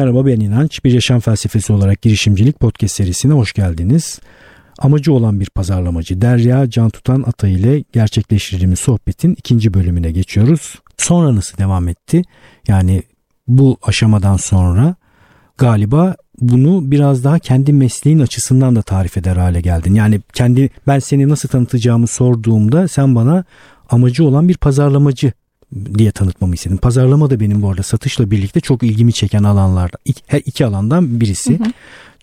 Merhaba ben İnanç. Bir yaşam felsefesi olarak girişimcilik podcast serisine hoş geldiniz. Amacı olan bir pazarlamacı Derya Can Tutan Ata ile gerçekleştirdiğimiz sohbetin ikinci bölümüne geçiyoruz. Sonra nasıl devam etti? Yani bu aşamadan sonra galiba bunu biraz daha kendi mesleğin açısından da tarif eder hale geldin. Yani kendi ben seni nasıl tanıtacağımı sorduğumda sen bana amacı olan bir pazarlamacı diye tanıtmamı istedim. Pazarlama da benim bu arada satışla birlikte çok ilgimi çeken alanlarda her iki alandan birisi. Hı hı.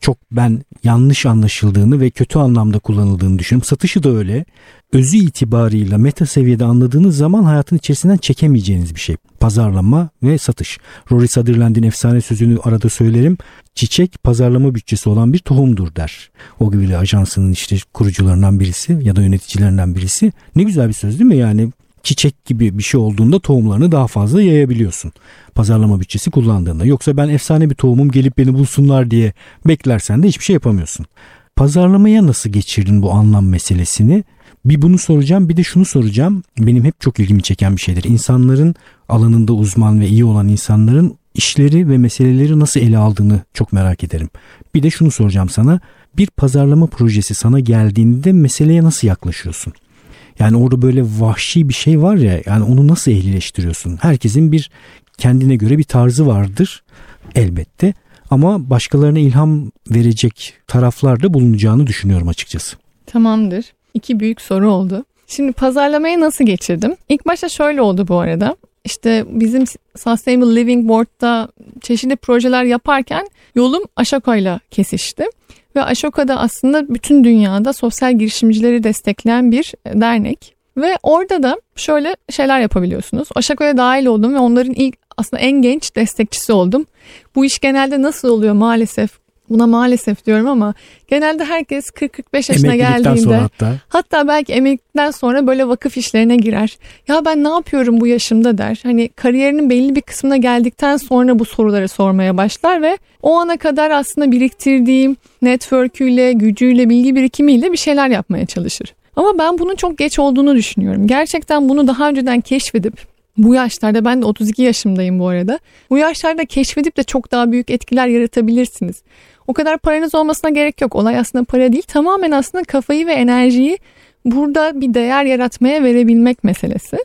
Çok ben yanlış anlaşıldığını ve kötü anlamda kullanıldığını düşünüyorum. Satışı da öyle. Özü itibarıyla meta seviyede anladığınız zaman hayatın içerisinden çekemeyeceğiniz bir şey. Pazarlama ve satış. Rory Sutherland'in efsane sözünü arada söylerim. Çiçek pazarlama bütçesi olan bir tohumdur der. O gibi ajansının işte kurucularından birisi ya da yöneticilerinden birisi. Ne güzel bir söz değil mi? Yani çiçek gibi bir şey olduğunda tohumlarını daha fazla yayabiliyorsun. Pazarlama bütçesi kullandığında. Yoksa ben efsane bir tohumum gelip beni bulsunlar diye beklersen de hiçbir şey yapamıyorsun. Pazarlamaya nasıl geçirdin bu anlam meselesini? Bir bunu soracağım bir de şunu soracağım. Benim hep çok ilgimi çeken bir şeydir. İnsanların alanında uzman ve iyi olan insanların işleri ve meseleleri nasıl ele aldığını çok merak ederim. Bir de şunu soracağım sana. Bir pazarlama projesi sana geldiğinde meseleye nasıl yaklaşıyorsun? Yani orada böyle vahşi bir şey var ya yani onu nasıl ehlileştiriyorsun? Herkesin bir kendine göre bir tarzı vardır elbette. Ama başkalarına ilham verecek taraflarda bulunacağını düşünüyorum açıkçası. Tamamdır. İki büyük soru oldu. Şimdi pazarlamaya nasıl geçirdim? İlk başta şöyle oldu bu arada. İşte bizim Sustainable Living Board'da çeşitli projeler yaparken yolum Aşako'yla kesişti. Ve Ashoka da aslında bütün dünyada sosyal girişimcileri destekleyen bir dernek. Ve orada da şöyle şeyler yapabiliyorsunuz. Ashoka'ya dahil oldum ve onların ilk aslında en genç destekçisi oldum. Bu iş genelde nasıl oluyor maalesef Buna maalesef diyorum ama genelde herkes 40-45 yaşına geldiğinde hatta. hatta belki emeklilikten sonra böyle vakıf işlerine girer. Ya ben ne yapıyorum bu yaşımda der. Hani kariyerinin belli bir kısmına geldikten sonra bu soruları sormaya başlar ve o ana kadar aslında biriktirdiğim network'üyle, gücüyle, bilgi birikimiyle bir şeyler yapmaya çalışır. Ama ben bunun çok geç olduğunu düşünüyorum. Gerçekten bunu daha önceden keşfedip bu yaşlarda ben de 32 yaşımdayım bu arada. Bu yaşlarda keşfedip de çok daha büyük etkiler yaratabilirsiniz. O kadar paranız olmasına gerek yok. Olay aslında para değil. Tamamen aslında kafayı ve enerjiyi burada bir değer yaratmaya verebilmek meselesi.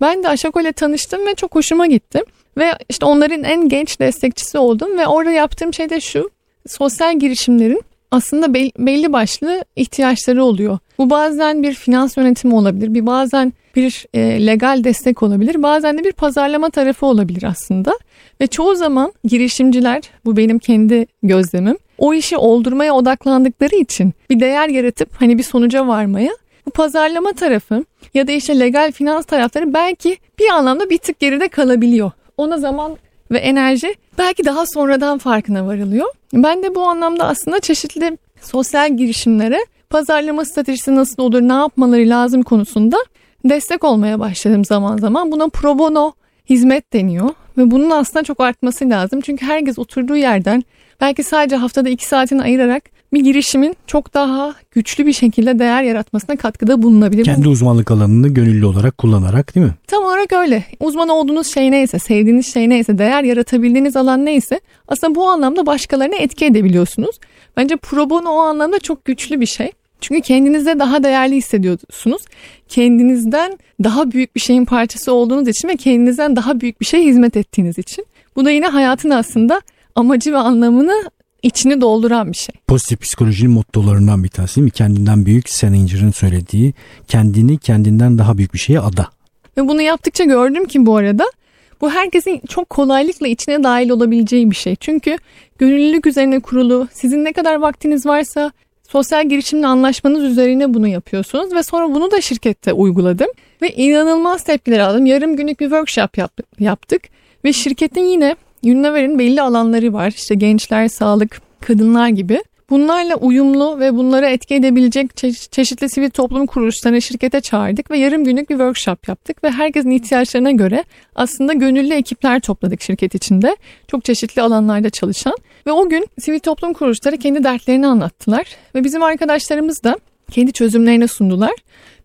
Ben de Aşako ile tanıştım ve çok hoşuma gitti. Ve işte onların en genç destekçisi oldum ve orada yaptığım şey de şu. Sosyal girişimlerin aslında belli başlı ihtiyaçları oluyor. Bu bazen bir finans yönetimi olabilir, bir bazen bir e, legal destek olabilir, bazen de bir pazarlama tarafı olabilir aslında. Ve çoğu zaman girişimciler, bu benim kendi gözlemim, o işi oldurmaya odaklandıkları için bir değer yaratıp hani bir sonuca varmaya bu pazarlama tarafı ya da işte legal finans tarafları belki bir anlamda bir tık geride kalabiliyor. Ona zaman ve enerji belki daha sonradan farkına varılıyor. Ben de bu anlamda aslında çeşitli sosyal girişimlere pazarlama stratejisi nasıl olur, ne yapmaları lazım konusunda destek olmaya başladım zaman zaman. Buna pro bono hizmet deniyor ve bunun aslında çok artması lazım. Çünkü herkes oturduğu yerden belki sadece haftada iki saatini ayırarak bir girişimin çok daha güçlü bir şekilde değer yaratmasına katkıda bulunabilir. Kendi uzmanlık alanını gönüllü olarak kullanarak değil mi? Tam olarak öyle. Uzman olduğunuz şey neyse, sevdiğiniz şey neyse, değer yaratabildiğiniz alan neyse aslında bu anlamda başkalarına etki edebiliyorsunuz. Bence pro bono o anlamda çok güçlü bir şey. Çünkü kendinizde daha değerli hissediyorsunuz. Kendinizden daha büyük bir şeyin parçası olduğunuz için ve kendinizden daha büyük bir şey hizmet ettiğiniz için. Bu da yine hayatın aslında amacı ve anlamını içini dolduran bir şey. Pozitif psikolojinin mottolarından bir tanesi değil mi? Kendinden büyük Salinger'ın söylediği kendini kendinden daha büyük bir şeye ada. Ve bunu yaptıkça gördüm ki bu arada bu herkesin çok kolaylıkla içine dahil olabileceği bir şey. Çünkü gönüllülük üzerine kurulu sizin ne kadar vaktiniz varsa sosyal girişimle anlaşmanız üzerine bunu yapıyorsunuz ve sonra bunu da şirkette uyguladım ve inanılmaz tepkiler aldım. Yarım günlük bir workshop yap, yaptık ve şirketin yine Unilever'in belli alanları var. İşte gençler, sağlık, kadınlar gibi. Bunlarla uyumlu ve bunlara etki edebilecek çe- çeşitli sivil toplum kuruluşlarını şirkete çağırdık ve yarım günlük bir workshop yaptık ve herkesin ihtiyaçlarına göre aslında gönüllü ekipler topladık şirket içinde. Çok çeşitli alanlarda çalışan ve o gün sivil toplum kuruluşları kendi dertlerini anlattılar ve bizim arkadaşlarımız da kendi çözümlerini sundular.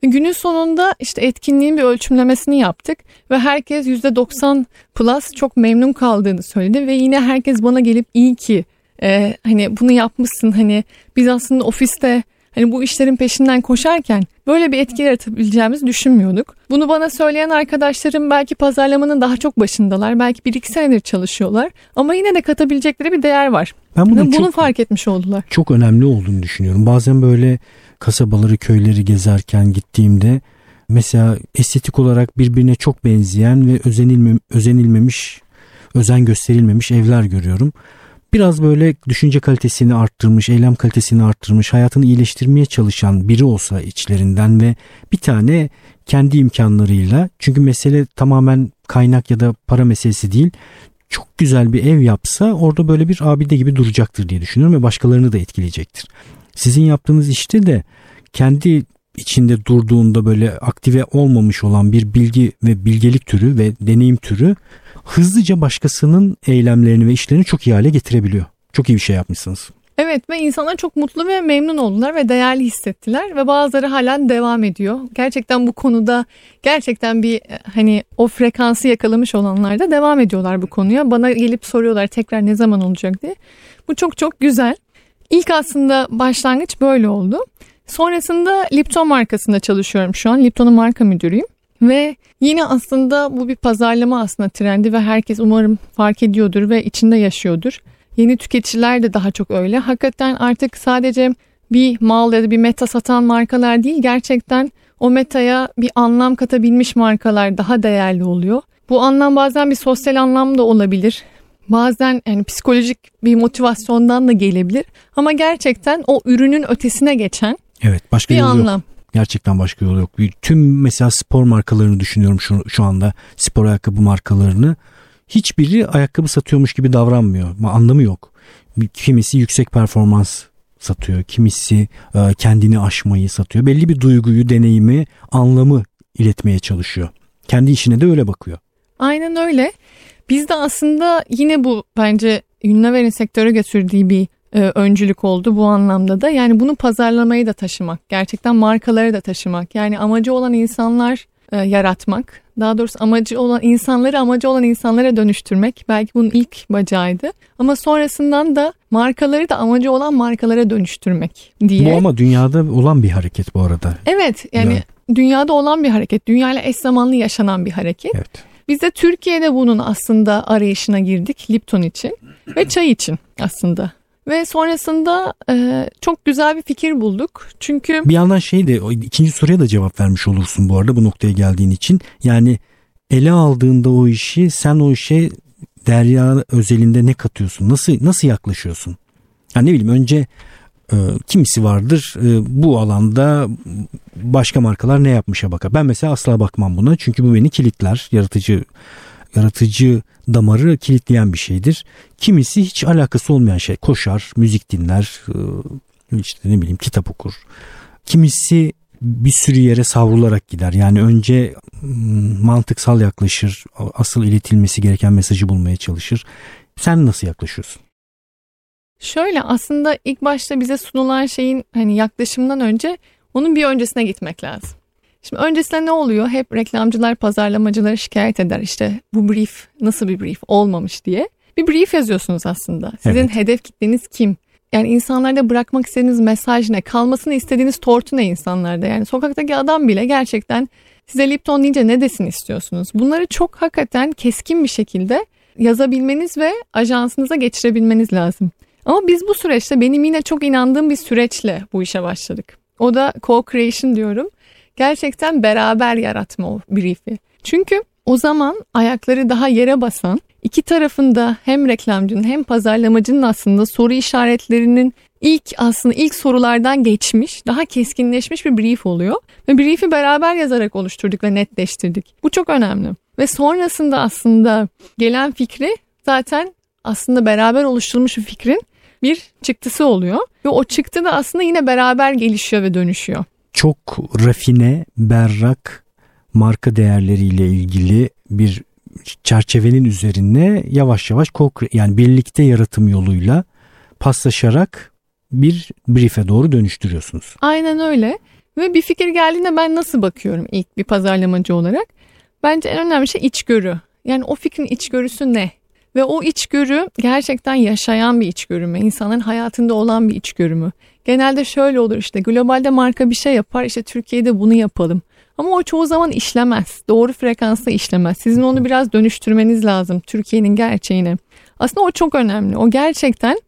Günün sonunda işte etkinliğin bir ölçümlemesini yaptık ve herkes %90 plus çok memnun kaldığını söyledi ve yine herkes bana gelip iyi ki e, hani bunu yapmışsın hani biz aslında ofiste hani bu işlerin peşinden koşarken böyle bir etki yaratabileceğimizi düşünmüyorduk. Bunu bana söyleyen arkadaşlarım belki pazarlamanın daha çok başındalar. Belki bir iki senedir çalışıyorlar. Ama yine de katabilecekleri bir değer var. Ben bunu, bunu çok, fark etmiş oldular. Çok önemli olduğunu düşünüyorum. Bazen böyle kasabaları, köyleri gezerken gittiğimde mesela estetik olarak birbirine çok benzeyen ve özenilme, özenilmemiş, özen gösterilmemiş evler görüyorum biraz böyle düşünce kalitesini arttırmış, eylem kalitesini arttırmış, hayatını iyileştirmeye çalışan biri olsa içlerinden ve bir tane kendi imkanlarıyla çünkü mesele tamamen kaynak ya da para meselesi değil çok güzel bir ev yapsa orada böyle bir abide gibi duracaktır diye düşünüyorum ve başkalarını da etkileyecektir. Sizin yaptığınız işte de kendi içinde durduğunda böyle aktive olmamış olan bir bilgi ve bilgelik türü ve deneyim türü hızlıca başkasının eylemlerini ve işlerini çok iyi hale getirebiliyor. Çok iyi bir şey yapmışsınız. Evet ve insanlar çok mutlu ve memnun oldular ve değerli hissettiler ve bazıları halen devam ediyor. Gerçekten bu konuda gerçekten bir hani o frekansı yakalamış olanlar da devam ediyorlar bu konuya. Bana gelip soruyorlar tekrar ne zaman olacak diye. Bu çok çok güzel. İlk aslında başlangıç böyle oldu. Sonrasında Lipton markasında çalışıyorum şu an. Lipton'un marka müdürüyüm. Ve yine aslında bu bir pazarlama aslında trendi ve herkes umarım fark ediyordur ve içinde yaşıyordur. Yeni tüketiciler de daha çok öyle. Hakikaten artık sadece bir mal ya da bir meta satan markalar değil gerçekten o metaya bir anlam katabilmiş markalar daha değerli oluyor. Bu anlam bazen bir sosyal anlam da olabilir. Bazen yani psikolojik bir motivasyondan da gelebilir. Ama gerçekten o ürünün ötesine geçen Evet başka bir anlam. Yok. Gerçekten başka yolu yok. Tüm mesela spor markalarını düşünüyorum şu, şu anda. Spor ayakkabı markalarını. Hiçbiri ayakkabı satıyormuş gibi davranmıyor. Anlamı yok. Kimisi yüksek performans satıyor. Kimisi e, kendini aşmayı satıyor. Belli bir duyguyu, deneyimi, anlamı iletmeye çalışıyor. Kendi işine de öyle bakıyor. Aynen öyle. Biz de aslında yine bu bence Unilever'in sektöre götürdüğü bir e, öncülük oldu bu anlamda da. Yani bunu pazarlamayı da taşımak, gerçekten markaları da taşımak. Yani amacı olan insanlar e, yaratmak. Daha doğrusu amacı olan insanları amacı olan insanlara dönüştürmek. Belki bunun ilk bacağıydı. Ama sonrasından da markaları da amacı olan markalara dönüştürmek diye. Bu ama dünyada olan bir hareket bu arada. Evet yani ya. dünyada olan bir hareket. Dünyayla eş zamanlı yaşanan bir hareket. Evet. Biz de Türkiye'de bunun aslında arayışına girdik Lipton için ve çay için aslında. Ve sonrasında e, çok güzel bir fikir bulduk. Çünkü bir yandan şey de ikinci soruya da cevap vermiş olursun bu arada bu noktaya geldiğin için. Yani ele aldığında o işi sen o işe Derya özelinde ne katıyorsun? Nasıl nasıl yaklaşıyorsun? Yani ne bileyim önce e, kimisi vardır e, bu alanda başka markalar ne yapmışa bakar. Ben mesela asla bakmam buna çünkü bu beni kilitler. Yaratıcı yaratıcı damarı kilitleyen bir şeydir. Kimisi hiç alakası olmayan şey. Koşar, müzik dinler, e, işte ne bileyim kitap okur. Kimisi bir sürü yere savrularak gider. Yani önce mantıksal yaklaşır, asıl iletilmesi gereken mesajı bulmaya çalışır. Sen nasıl yaklaşıyorsun? Şöyle aslında ilk başta bize sunulan şeyin hani yaklaşımdan önce onun bir öncesine gitmek lazım. Şimdi öncesinde ne oluyor? Hep reklamcılar, pazarlamacıları şikayet eder. İşte bu brief nasıl bir brief olmamış diye. Bir brief yazıyorsunuz aslında. Sizin evet. hedef kitleniz kim? Yani insanlarda bırakmak istediğiniz mesaj ne? Kalmasını istediğiniz tortu ne insanlarda? Yani sokaktaki adam bile gerçekten size Lipton deyince ne desin istiyorsunuz? Bunları çok hakikaten keskin bir şekilde yazabilmeniz ve ajansınıza geçirebilmeniz lazım. Ama biz bu süreçte benim yine çok inandığım bir süreçle bu işe başladık. O da co-creation diyorum gerçekten beraber yaratma o brief'i. Çünkü o zaman ayakları daha yere basan iki tarafında hem reklamcının hem pazarlamacının aslında soru işaretlerinin ilk aslında ilk sorulardan geçmiş, daha keskinleşmiş bir brief oluyor. Ve brief'i beraber yazarak oluşturduk ve netleştirdik. Bu çok önemli. Ve sonrasında aslında gelen fikri zaten aslında beraber oluşturulmuş bir fikrin bir çıktısı oluyor. Ve o çıktı da aslında yine beraber gelişiyor ve dönüşüyor çok rafine, berrak marka değerleriyle ilgili bir çerçevenin üzerine yavaş yavaş yani birlikte yaratım yoluyla paslaşarak bir brief'e doğru dönüştürüyorsunuz. Aynen öyle. Ve bir fikir geldiğinde ben nasıl bakıyorum ilk bir pazarlamacı olarak? Bence en önemli şey içgörü. Yani o fikrin içgörüsü ne? Ve o içgörü gerçekten yaşayan bir içgörü mü? İnsanların hayatında olan bir içgörü mü? Genelde şöyle olur işte globalde marka bir şey yapar işte Türkiye'de bunu yapalım. Ama o çoğu zaman işlemez. Doğru frekansta işlemez. Sizin onu biraz dönüştürmeniz lazım Türkiye'nin gerçeğine. Aslında o çok önemli. O gerçekten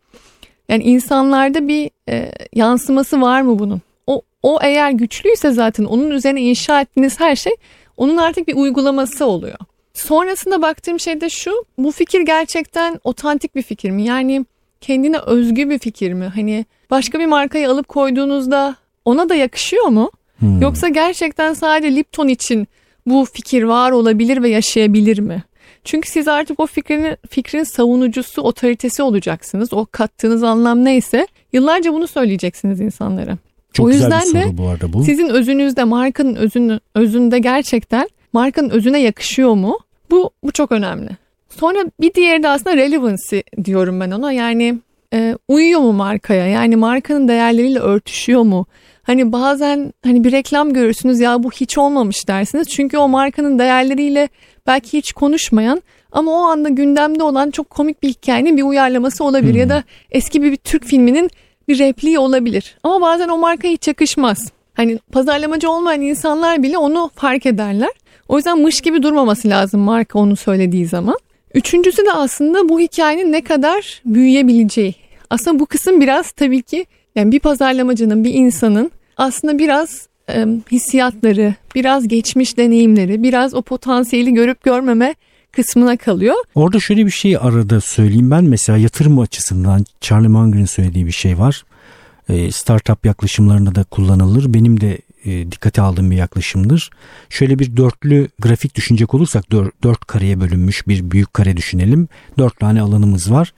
yani insanlarda bir e, yansıması var mı bunun? O, o eğer güçlüyse zaten onun üzerine inşa ettiğiniz her şey onun artık bir uygulaması oluyor. Sonrasında baktığım şey de şu. Bu fikir gerçekten otantik bir fikir mi? Yani kendine özgü bir fikir mi? Hani başka bir markayı alıp koyduğunuzda ona da yakışıyor mu? Hmm. Yoksa gerçekten sadece Lipton için bu fikir var olabilir ve yaşayabilir mi? Çünkü siz artık o fikrin, fikrin savunucusu, otoritesi olacaksınız. O kattığınız anlam neyse yıllarca bunu söyleyeceksiniz insanlara. Çok o yüzden güzel bir de bu arada bu. Sizin özünüzde markanın özünü, özünde gerçekten markanın özüne yakışıyor mu? Bu, bu çok önemli. Sonra bir diğeri de aslında relevancy diyorum ben ona. Yani e, uyuyor mu markaya? Yani markanın değerleriyle örtüşüyor mu? Hani bazen hani bir reklam görürsünüz ya bu hiç olmamış dersiniz. Çünkü o markanın değerleriyle belki hiç konuşmayan ama o anda gündemde olan çok komik bir hikayenin bir uyarlaması olabilir. Hmm. Ya da eski bir, bir Türk filminin bir repliği olabilir. Ama bazen o marka hiç yakışmaz. Hani pazarlamacı olmayan insanlar bile onu fark ederler. O yüzden mış gibi durmaması lazım marka onu söylediği zaman. Üçüncüsü de aslında bu hikayenin ne kadar büyüyebileceği. Aslında bu kısım biraz tabii ki yani bir pazarlamacının, bir insanın aslında biraz e, hissiyatları, biraz geçmiş deneyimleri, biraz o potansiyeli görüp görmeme kısmına kalıyor. Orada şöyle bir şey arada söyleyeyim ben mesela yatırım açısından Charlie Munger'ın söylediği bir şey var. E, startup yaklaşımlarında da kullanılır. Benim de e, dikkate aldığım bir yaklaşımdır. Şöyle bir dörtlü grafik düşünecek olursak dört, dört kareye bölünmüş bir büyük kare düşünelim. Dört tane alanımız var.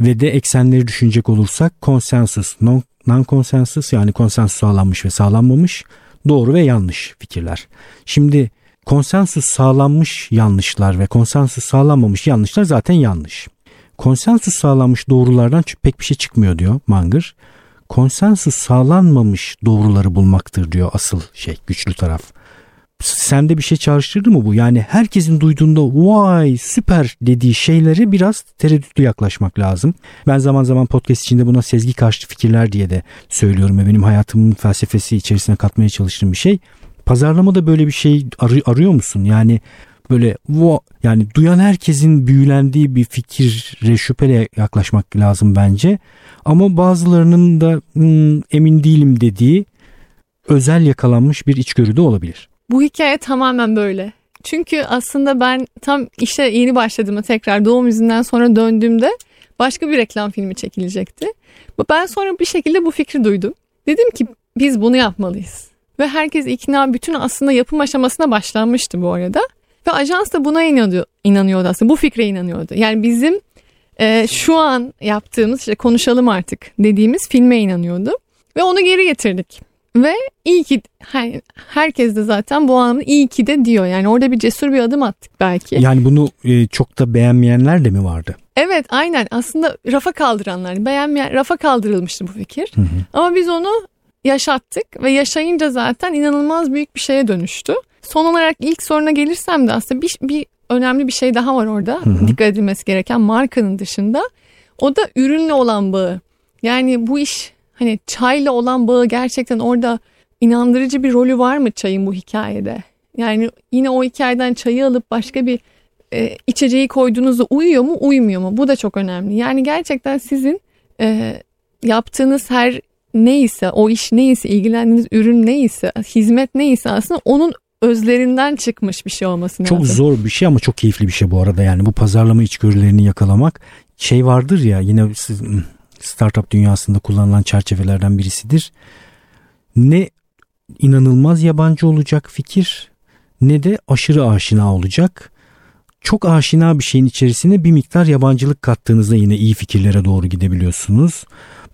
Ve de eksenleri düşünecek olursak konsensus, non, non-konsensus yani konsensus sağlanmış ve sağlanmamış, doğru ve yanlış fikirler. Şimdi konsensus sağlanmış yanlışlar ve konsensus sağlanmamış yanlışlar zaten yanlış. Konsensus sağlanmış doğrulardan pek bir şey çıkmıyor diyor Manger konsensus sağlanmamış doğruları bulmaktır diyor asıl şey güçlü taraf. Sende bir şey çağrıştırdı mı bu? Yani herkesin duyduğunda vay süper dediği şeyleri biraz tereddütlü yaklaşmak lazım. Ben zaman zaman podcast içinde buna sezgi karşıtı fikirler diye de söylüyorum ve benim hayatımın felsefesi içerisine katmaya çalıştığım bir şey. Pazarlamada böyle bir şey arıyor musun? Yani böyle vo yani duyan herkesin büyülendiği bir fikire şüphele yaklaşmak lazım bence. Ama bazılarının da hmm, emin değilim dediği özel yakalanmış bir içgörü de olabilir. Bu hikaye tamamen böyle. Çünkü aslında ben tam işe yeni başladığımda tekrar doğum izinden sonra döndüğümde başka bir reklam filmi çekilecekti. Ben sonra bir şekilde bu fikri duydum. Dedim ki biz bunu yapmalıyız. Ve herkes ikna bütün aslında yapım aşamasına başlanmıştı bu arada. Ve ajans da buna inanıyordu, inanıyordu aslında bu fikre inanıyordu. Yani bizim e, şu an yaptığımız işte konuşalım artık dediğimiz filme inanıyordu. Ve onu geri getirdik. Ve iyi ki her, herkes de zaten bu anlamda iyi ki de diyor. Yani orada bir cesur bir adım attık belki. Yani bunu e, çok da beğenmeyenler de mi vardı? Evet aynen aslında rafa kaldıranlar beğenmeyen rafa kaldırılmıştı bu fikir. Hı hı. Ama biz onu yaşattık ve yaşayınca zaten inanılmaz büyük bir şeye dönüştü. Son olarak ilk soruna gelirsem de aslında bir, bir önemli bir şey daha var orada. Hı hı. Dikkat edilmesi gereken markanın dışında. O da ürünle olan bağı. Yani bu iş hani çayla olan bağı gerçekten orada inandırıcı bir rolü var mı çayın bu hikayede? Yani yine o hikayeden çayı alıp başka bir e, içeceği koyduğunuzda uyuyor mu uymuyor mu? Bu da çok önemli. Yani gerçekten sizin e, yaptığınız her neyse o iş neyse ilgilendiğiniz ürün neyse hizmet neyse aslında onun özlerinden çıkmış bir şey olması lazım. Çok zor bir şey ama çok keyifli bir şey bu arada yani bu pazarlama içgörülerini yakalamak şey vardır ya yine hmm, startup dünyasında kullanılan çerçevelerden birisidir. Ne inanılmaz yabancı olacak fikir ne de aşırı aşina olacak. Çok aşina bir şeyin içerisine bir miktar yabancılık kattığınızda yine iyi fikirlere doğru gidebiliyorsunuz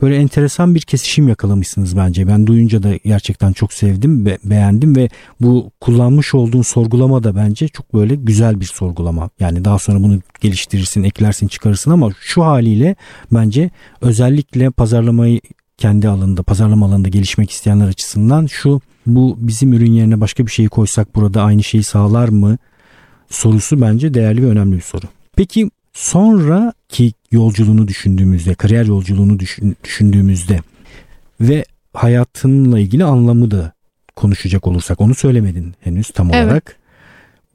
böyle enteresan bir kesişim yakalamışsınız bence. Ben duyunca da gerçekten çok sevdim ve beğendim ve bu kullanmış olduğun sorgulama da bence çok böyle güzel bir sorgulama. Yani daha sonra bunu geliştirirsin, eklersin, çıkarırsın ama şu haliyle bence özellikle pazarlamayı kendi alanında, pazarlama alanında gelişmek isteyenler açısından şu bu bizim ürün yerine başka bir şeyi koysak burada aynı şeyi sağlar mı sorusu bence değerli ve önemli bir soru. Peki sonraki yolculuğunu düşündüğümüzde, kariyer yolculuğunu düşün, düşündüğümüzde ve hayatınla ilgili anlamı da konuşacak olursak onu söylemedin henüz tam Evet. olarak.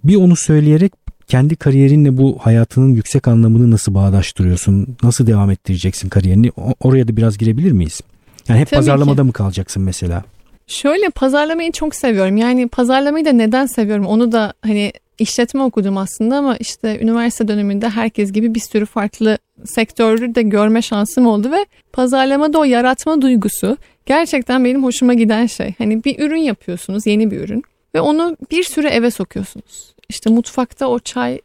Bir onu söyleyerek kendi kariyerinle bu hayatının yüksek anlamını nasıl bağdaştırıyorsun? Nasıl devam ettireceksin kariyerini? Oraya da biraz girebilir miyiz? Yani hep Tabii pazarlamada ki. mı kalacaksın mesela? Şöyle pazarlamayı çok seviyorum. Yani pazarlamayı da neden seviyorum? Onu da hani işletme okudum aslında ama işte üniversite döneminde herkes gibi bir sürü farklı sektörü de görme şansım oldu ve pazarlamada o yaratma duygusu gerçekten benim hoşuma giden şey. Hani bir ürün yapıyorsunuz, yeni bir ürün ve onu bir sürü eve sokuyorsunuz. İşte mutfakta o çay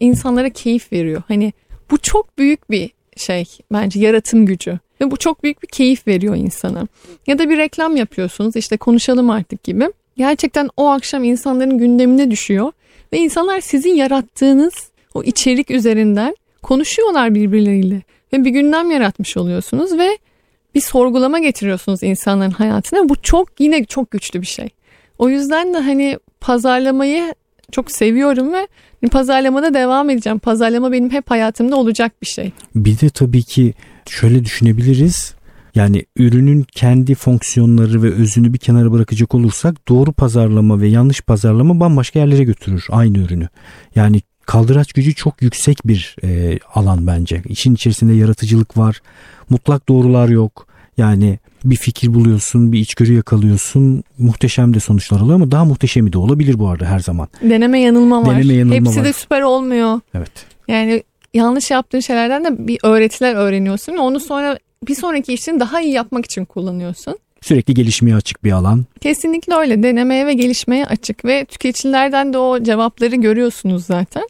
insanlara keyif veriyor. Hani bu çok büyük bir şey bence yaratım gücü ve bu çok büyük bir keyif veriyor insana. Ya da bir reklam yapıyorsunuz işte konuşalım artık gibi. Gerçekten o akşam insanların gündemine düşüyor ve insanlar sizin yarattığınız o içerik üzerinden konuşuyorlar birbirleriyle ve bir gündem yaratmış oluyorsunuz ve bir sorgulama getiriyorsunuz insanların hayatına. Bu çok yine çok güçlü bir şey. O yüzden de hani pazarlamayı çok seviyorum ve pazarlamada devam edeceğim. Pazarlama benim hep hayatımda olacak bir şey. Bir de tabii ki şöyle düşünebiliriz. Yani ürünün kendi fonksiyonları ve özünü bir kenara bırakacak olursak doğru pazarlama ve yanlış pazarlama bambaşka yerlere götürür aynı ürünü. Yani kaldıraç gücü çok yüksek bir e, alan bence. İşin içerisinde yaratıcılık var. Mutlak doğrular yok. Yani bir fikir buluyorsun, bir içgörü yakalıyorsun. Muhteşem de sonuçlar alıyor ama daha muhteşemi de olabilir bu arada her zaman. Deneme yanılma var. Deneme yanılma Hepsi var. de süper olmuyor. Evet. Yani yanlış yaptığın şeylerden de bir öğretiler öğreniyorsun onu sonra bir sonraki işini daha iyi yapmak için kullanıyorsun. Sürekli gelişmeye açık bir alan. Kesinlikle öyle. Denemeye ve gelişmeye açık ve tüketicilerden de o cevapları görüyorsunuz zaten.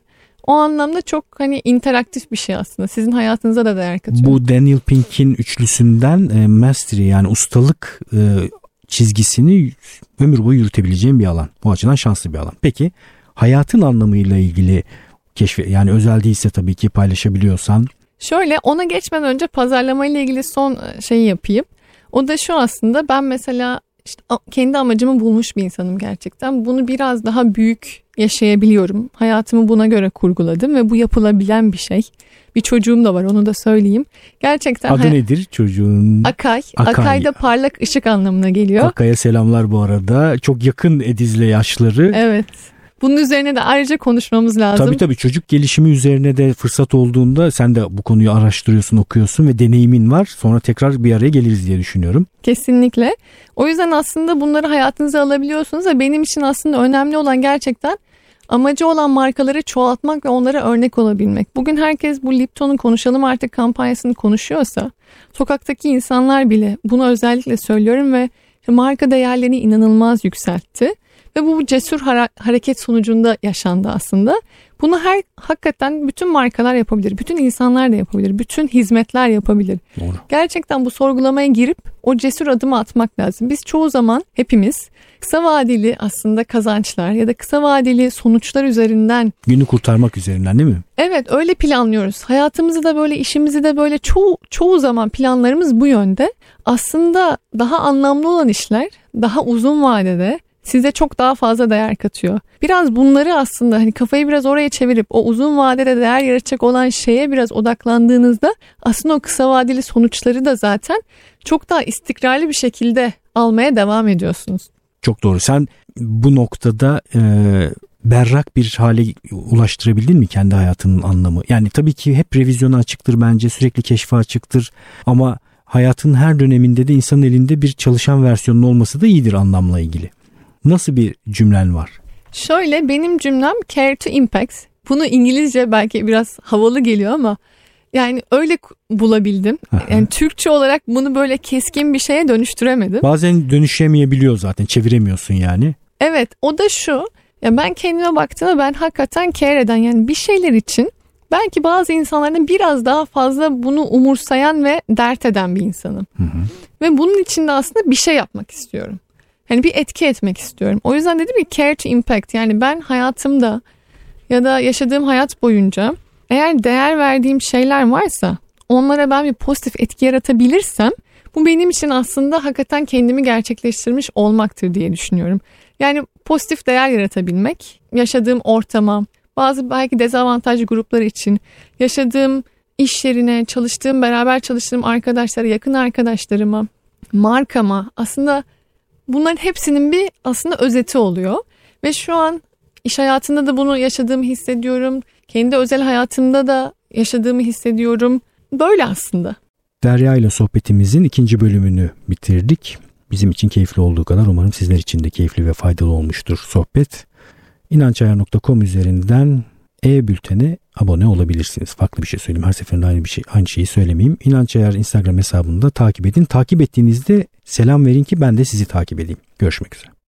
O anlamda çok hani interaktif bir şey aslında. Sizin hayatınıza da değer katıyor. Bu Daniel Pink'in üçlüsünden e, mastery yani ustalık e, çizgisini ömür boyu yürütebileceğim bir alan. Bu açıdan şanslı bir alan. Peki hayatın anlamıyla ilgili keşfe yani özel değilse tabii ki paylaşabiliyorsan Şöyle ona geçmeden önce pazarlama ile ilgili son e, şeyi yapayım. O da şu aslında ben mesela işte kendi amacımı bulmuş bir insanım gerçekten. Bunu biraz daha büyük yaşayabiliyorum. Hayatımı buna göre kurguladım ve bu yapılabilen bir şey. Bir çocuğum da var onu da söyleyeyim. Gerçekten adı hay- nedir çocuğun? Akay. Akay. Akay da parlak ışık anlamına geliyor. Akay'a selamlar bu arada. Çok yakın Ediz'le yaşları. Evet. Bunun üzerine de ayrıca konuşmamız lazım. Tabii tabii çocuk gelişimi üzerine de fırsat olduğunda sen de bu konuyu araştırıyorsun, okuyorsun ve deneyimin var. Sonra tekrar bir araya geliriz diye düşünüyorum. Kesinlikle. O yüzden aslında bunları hayatınıza alabiliyorsunuz ve benim için aslında önemli olan gerçekten amacı olan markaları çoğaltmak ve onlara örnek olabilmek. Bugün herkes bu Lipton'un konuşalım artık kampanyasını konuşuyorsa sokaktaki insanlar bile bunu özellikle söylüyorum ve marka değerlerini inanılmaz yükseltti. Ve bu cesur hareket sonucunda yaşandı aslında. Bunu her hakikaten bütün markalar yapabilir. Bütün insanlar da yapabilir. Bütün hizmetler yapabilir. Doğru. Gerçekten bu sorgulamaya girip o cesur adımı atmak lazım. Biz çoğu zaman hepimiz kısa vadeli aslında kazançlar ya da kısa vadeli sonuçlar üzerinden Günü kurtarmak üzerinden değil mi? evet öyle planlıyoruz. Hayatımızı da böyle işimizi de böyle çoğu çoğu zaman planlarımız bu yönde. Aslında daha anlamlı olan işler daha uzun vadede size çok daha fazla değer katıyor. Biraz bunları aslında hani kafayı biraz oraya çevirip o uzun vadede değer yaratacak olan şeye biraz odaklandığınızda aslında o kısa vadeli sonuçları da zaten çok daha istikrarlı bir şekilde almaya devam ediyorsunuz. Çok doğru. Sen bu noktada e, berrak bir hale ulaştırabildin mi kendi hayatının anlamı? Yani tabii ki hep revizyona açıktır bence sürekli keşfe açıktır ama hayatın her döneminde de insanın elinde bir çalışan versiyonun olması da iyidir anlamla ilgili. Nasıl bir cümlen var? Şöyle benim cümlem care to impact. Bunu İngilizce belki biraz havalı geliyor ama yani öyle bulabildim. Yani Türkçe olarak bunu böyle keskin bir şeye dönüştüremedim. Bazen dönüşemeyebiliyor zaten çeviremiyorsun yani. Evet o da şu. Ya ben kendime baktığımda ben hakikaten care eden yani bir şeyler için belki bazı insanların biraz daha fazla bunu umursayan ve dert eden bir insanım. Ve bunun için de aslında bir şey yapmak istiyorum. Hani bir etki etmek istiyorum. O yüzden dedim ki care to impact yani ben hayatımda ya da yaşadığım hayat boyunca eğer değer verdiğim şeyler varsa onlara ben bir pozitif etki yaratabilirsem Bu benim için aslında hakikaten kendimi gerçekleştirmiş olmaktır diye düşünüyorum. Yani pozitif değer yaratabilmek, yaşadığım ortama, bazı belki dezavantajlı gruplar için, yaşadığım iş yerine, çalıştığım, beraber çalıştığım arkadaşlara, yakın arkadaşlarıma, markama aslında bunların hepsinin bir aslında özeti oluyor. Ve şu an iş hayatında da bunu yaşadığımı hissediyorum. Kendi özel hayatımda da yaşadığımı hissediyorum. Böyle aslında. Derya ile sohbetimizin ikinci bölümünü bitirdik. Bizim için keyifli olduğu kadar umarım sizler için de keyifli ve faydalı olmuştur sohbet. İnançayar.com üzerinden e-bültene abone olabilirsiniz. Farklı bir şey söyleyeyim. Her seferinde aynı bir şey aynı şeyi söylemeyeyim. İnançayar Instagram hesabını da takip edin. Takip ettiğinizde selam verin ki ben de sizi takip edeyim. Görüşmek üzere.